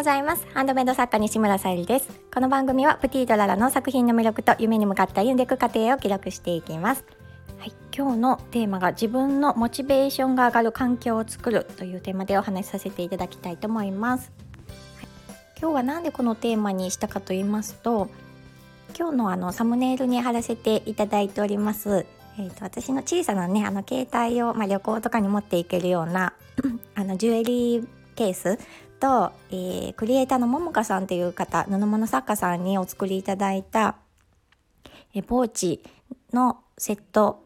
ございます。ハンドメイド作家西村さゆりです。この番組はプティドララの作品の魅力と夢に向かって歩んでいく過程を記録していきます。はい、今日のテーマが自分のモチベーションが上がる環境を作るというテーマでお話しさせていただきたいと思います、はい、今日は何でこのテーマにしたかと言いますと今日のあのサムネイルに貼らせていただいておりますえーと、私の小さなねあの携帯を、まあ、旅行とかに持っていけるような あのジュエリーケースと、えー、クリエイターのももかさんっていう方布物作家さんにお作りいただいた、え、ポーチのセット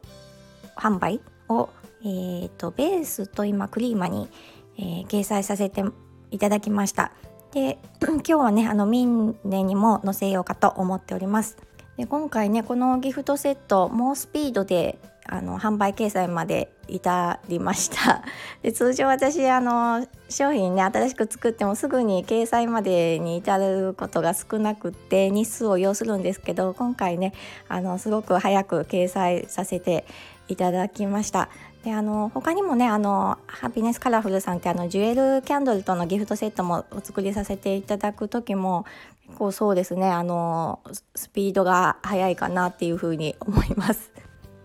販売を、えーと、ベースと今クリーマに、えー、掲載させていただきました。で 今日はねあのミンネにも載せようかと思っております。で今回ねこのギフトセット猛スピードであの販売掲載まで至りました で通常私あの商品ね新しく作ってもすぐに掲載までに至ることが少なくて日数を要するんですけど今回ねあのすごく早く掲載させていただきましたであの他にもねあのハピネスカラフルさんってあのジュエルキャンドルとのギフトセットもお作りさせていただく時も結構そうですねあのスピードが速いかなっていうふうに思います。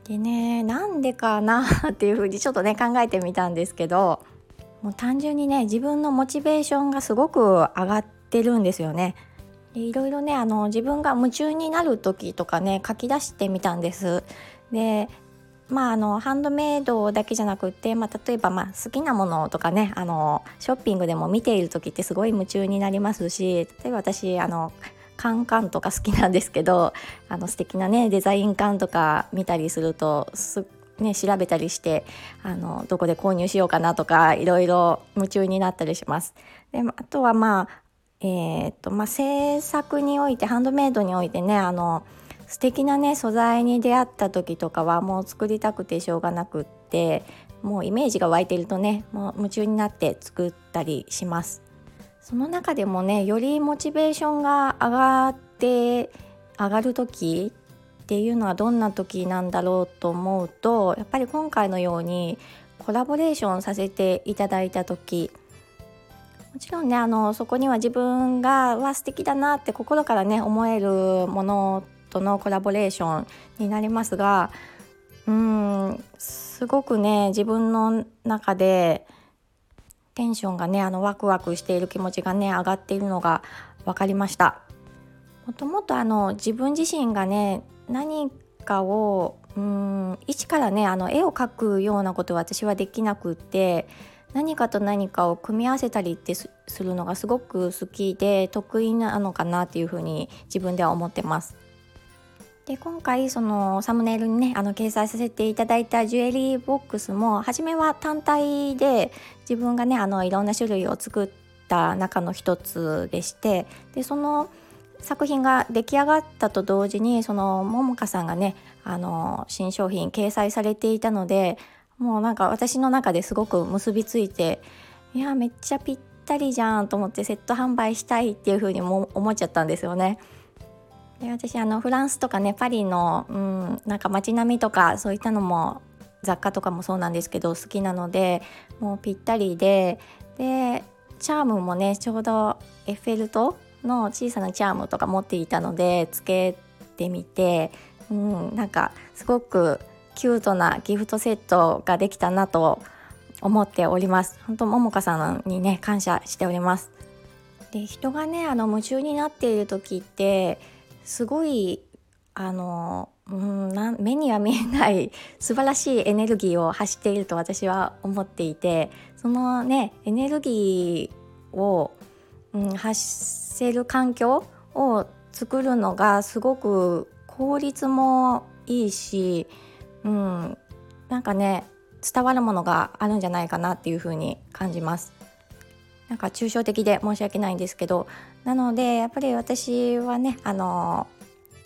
でねなんでかなっていうふうにちょっとね考えてみたんですけどもう単純にね自分のモチベーションがすごく上がってるんですよね。いろいろねあの自分が夢中になる時とかね書き出してみたんです。でまあ、あのハンドメイドだけじゃなくて、まあ、例えばまあ好きなものとかねあのショッピングでも見ている時ってすごい夢中になりますし例えば私あのカンカンとか好きなんですけど あの素敵なねデザイン缶とか見たりするとすね、調べたりしてあのどこで購入しようかなとかいろいろ夢中になったりします。であとはまあえー、っとまあ制作においてハンドメイドにおいてねあの素敵なね素材に出会った時とかはもう作りたくてしょうがなくってもうイメージが湧いてるとねもう夢中になって作ったりしますその中でもねよりモチベーションが上がって上がる時っていうのはどんな時なんだろうと思うとやっぱり今回のようにコラボレーションさせていただいた時もちろんねあのそこには自分がわ素敵だなって心からね思えるものとのコラボレーションになりますがうんすごくね自分の中でテンションがねあのワクワクしている気持ちがね上がっているのが分かりました。もともとあの自分自身がね何かをうん一からねあの絵を描くようなことは私はできなくって何かと何かを組み合わせたりってするのがすごく好きで得意なのかなっていうふうに自分では思ってます。で今回そのサムネイルにねあの掲載させていただいたジュエリーボックスも初めは単体で自分がねあのいろんな種類を作った中の一つでしてでその作品が出来上がったと同時にそのももかさんがねあの新商品掲載されていたのでもうなんか私の中ですごく結びついていやめっちゃぴったりじゃんと思ってセット販売したいっていう風にも思っちゃったんですよね。で私あのフランスとかねパリの、うん、なんか街並みとかそういったのも雑貨とかもそうなんですけど好きなのでもうぴったりででチャームもねちょうどエッフェル塔の小さなチャームとか持っていたのでつけてみて、うん、なんかすごくキュートなギフトセットができたなと思っております。本当ももかさんにね感謝しております。で人がねあの夢中になっている時ってすごいあのうんな目には見えない 素晴らしいエネルギーを発していると私は思っていてそのねエネルギーを、うん、発せる環境を作るのがすごく効率もいいし、うん、なんかね伝わるものがあるんじゃないかなっていうふうに感じます。なんか抽象的で申し訳ないんですけどなのでやっぱり私はねあの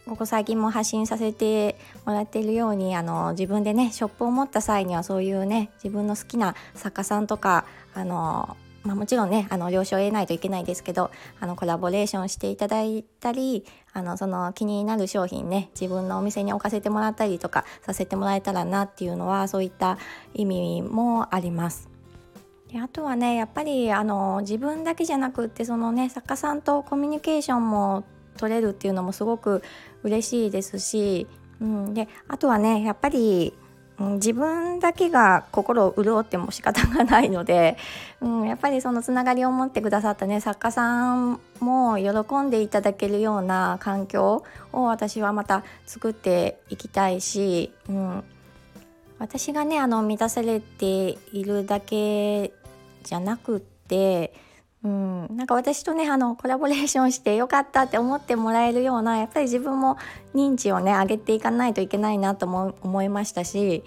ここ最近も発信させてもらっているようにあの自分でねショップを持った際にはそういうね自分の好きな作家さんとかあのまあ、もちろんねあの了承を得ないといけないですけどあのコラボレーションしていただいたりあのその気になる商品ね自分のお店に置かせてもらったりとかさせてもらえたらなっていうのはそういった意味もあります。であとはねやっぱりあの自分だけじゃなくってそのね作家さんとコミュニケーションも取れるっていうのもすごく嬉しいですし、うん、であとはねやっぱりうん自分だけが心を潤っても仕方がないので、うん、やっぱりそのつながりを持ってくださったね作家さんも喜んでいただけるような環境を私はまた作っていきたいし、うん、私がねあの満たされているだけじゃなくってうん、なんか私とねあのコラボレーションしてよかったって思ってもらえるようなやっぱり自分も認知をね上げていかないといけないなとも思いましたし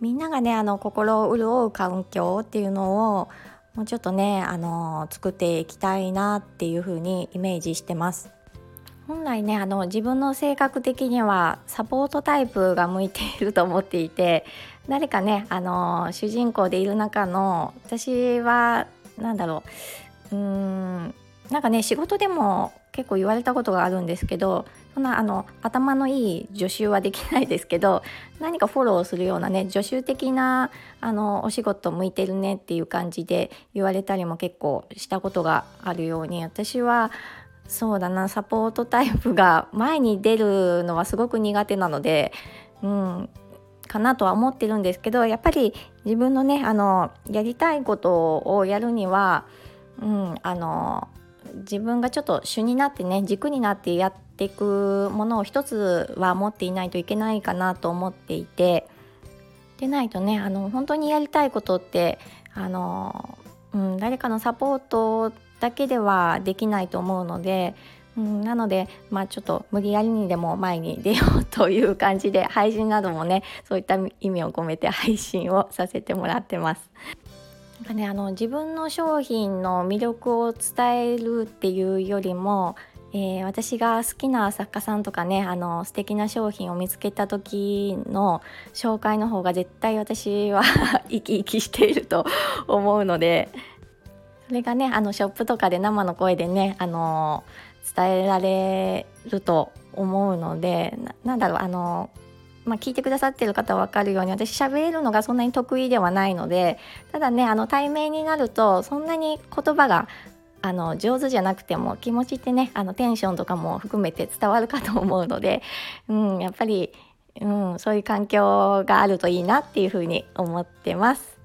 みんながねあの心を潤う環境っていうのをもうちょっとねあの作っていきたいなっていうふうにイメージしてます。本来ねあの自分の性格的にはサポートタイプが向いていると思っていて誰かねあの主人公でいる中の私は何だろううーんなんかね仕事でも結構言われたことがあるんですけどそんなあの頭のいい助手はできないですけど何かフォローするようなね助手的なあのお仕事向いてるねっていう感じで言われたりも結構したことがあるように私はそうだなサポートタイプが前に出るのはすごく苦手なので、うん、かなとは思ってるんですけどやっぱり自分のねあのやりたいことをやるにはうん、あの自分がちょっと主になってね軸になってやっていくものを一つは持っていないといけないかなと思っていてでないとねあの本当にやりたいことってあの、うん、誰かのサポートだけではできないと思うので、うん、なのでまあちょっと無理やりにでも前に出ようという感じで配信などもねそういった意味を込めて配信をさせてもらってます。なんかねあの自分の商品の魅力を伝えるっていうよりも、えー、私が好きな作家さんとかねあの素敵な商品を見つけた時の紹介の方が絶対私は 生き生きしていると思うのでそれがねあのショップとかで生の声でねあの伝えられると思うのでなんだろうあのまあ、聞いてくださってる方は分かるように私喋るのがそんなに得意ではないのでただねあの対面になるとそんなに言葉があの上手じゃなくても気持ちってねあのテンションとかも含めて伝わるかと思うので、うん、やっぱり、うん、そういう環境があるといいなっていうふうに思ってます。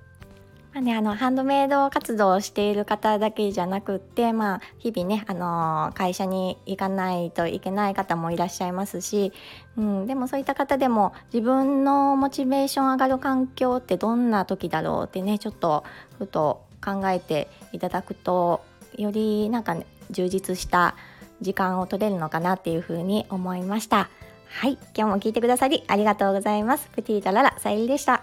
まあね、あのハンドメイド活動をしている方だけじゃなくって、まあ、日々ね、あの会社に行かないといけない方もいらっしゃいますし、うん、でもそういった方でも自分のモチベーション上がる環境ってどんな時だろうってねちょっとふと考えていただくとよりなんか、ね、充実した時間を取れるのかなっていうふうに思いました。はい、今日も聞いてくださりありがとうございます。プティータララさゆりでした。